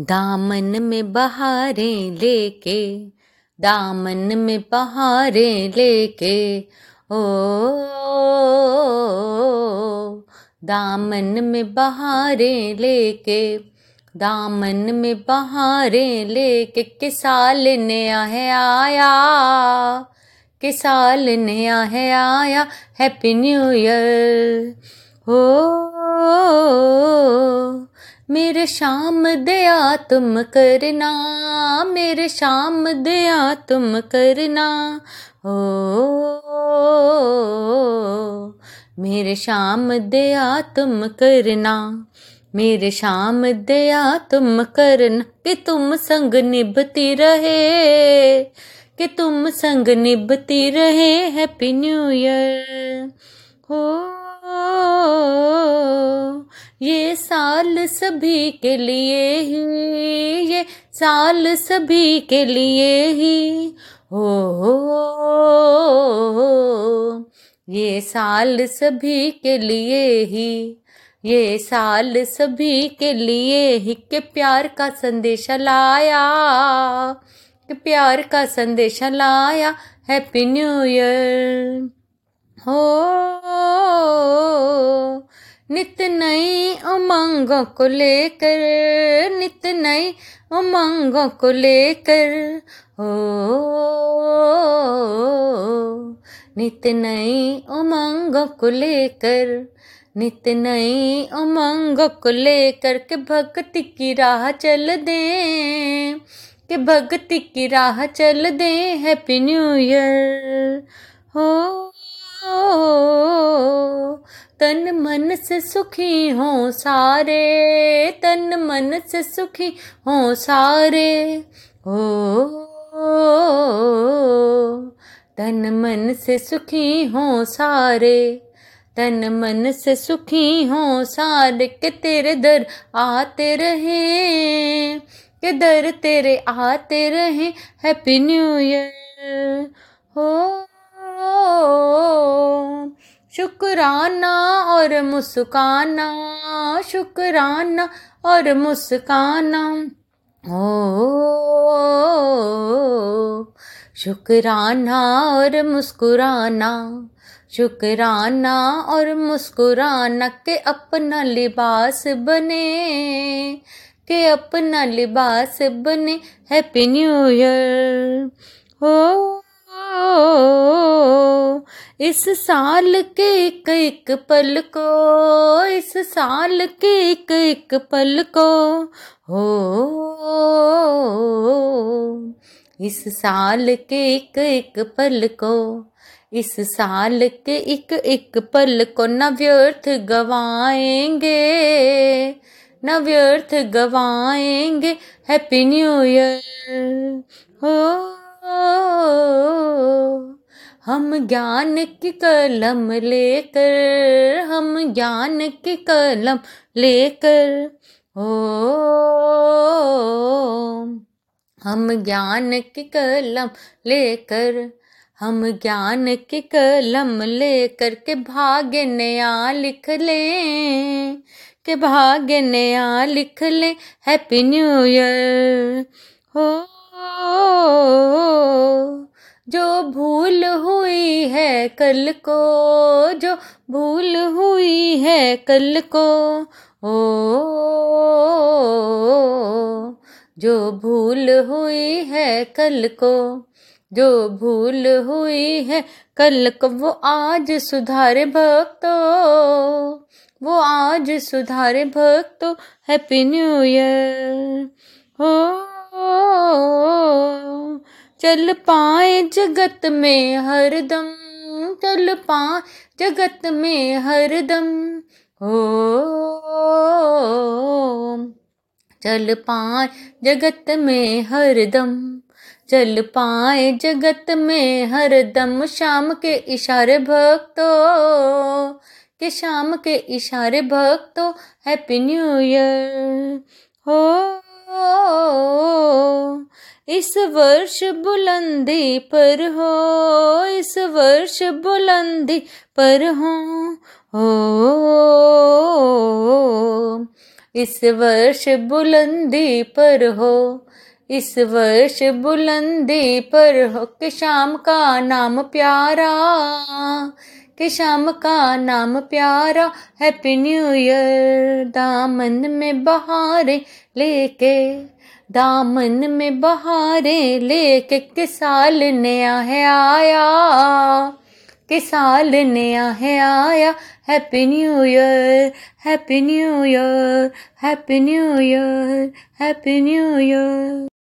दामन में बहारें लेके, दामन में बहारें लेके, ओ, दामन में बहारें लेके, दामन में बहारें लेके के साल नया है आया के साल नया है आया, हैप्पी न्यू ईयर हो मेरे शाम दया तुम करना, मेरे शाम दया तुम करना। ओ, मेरे शाम दया तुम करना, मेरे शाम दया तुम करना। कि तुम संग निभती रहे, कि तुम संग निभती रहे हैप्पी न्यू ईयर हो ये साल सभी के लिए ही, ये साल सभी के लिए ही। हो ये साल सभी के लिए ही, ये साल सभी के लिए ही। के प्यार का संदेश लाया, के प्यार का संदेश लाया हैप्पी न्यू ईयर हो नित नई उमंगों को लेकर, नित नई उमंगों को लेकर हो नित नई उमंगों को लेकर, नित नई उमंगों को लेकर के भक्ति की राह चल दे, के भक्ति की राह चल दे, हैप्पी न्यू ईयर, हो तन मन से सुखी हो सारे, तन मन से सुखी हो सारे। ओ, तन मन से सुखी हो सारे, तन मन से सुखी हो सारे। के तेरे दर आते रहे, के दर तेरे आते रहे हैप्पी न्यू ईयर हो शुक्राना और मुस्काना, शुक्राना और मुस्काना। ओ, शुक्राना और मुस्कुराना, शुक्राना और मुस्कुराना के अपना लिबास बने, के अपना लिबास बने। हैप्पी न्यू ईयर हो इस साल के एक एक पल को इस साल के एक एक पल को हो, इस साल के एक एक पल को इस साल के एक एक पल को न व्यर्थ गवाएँगे, न व्यर्थ गवाएँगे हैप्पी न्यू ईयर हो। हम ज्ञान की कलम लेकर, हम ज्ञान की कलम लेकर, ओ, हम ज्ञान की कलम लेकर, हम ज्ञान की कलम लेकर के भाग्य नया लिख लें, के भाग्य नया लिख लें हैप्पी न्यू ईयर हो, जो भूल हुई कल को, जो भूल हुई है कल को, ओ, जो भूल हुई है कल को, जो भूल हुई है कल को, वो आज सुधारे भक्तो, वो आज सुधारे भक्तो हैप्पी न्यू ईयर हो चल पाए जगत में हरदम चल पाए जगत में हरदम हो, चल पाए जगत में हरदम चल पाए जगत में हरदम शाम के इशारे भक्तों, के शाम के इशारे भक्तों, हैप्पी न्यू ईयर। हो इस वर्ष बुलंदी पर हो, इस वर्ष बुलंदी पर हो हो। इस वर्ष बुलंदी पर हो, इस वर्ष बुलंदी पर हो, कि शाम का नाम प्यारा कि शाम का नाम प्यारा हैप्पी न्यू ईयर दामन में बहारें लेके, दामन में बहारें लेके कि साल नया है आया। कि साल नया है आया, happy new year, happy new year, happy new year, happy new year.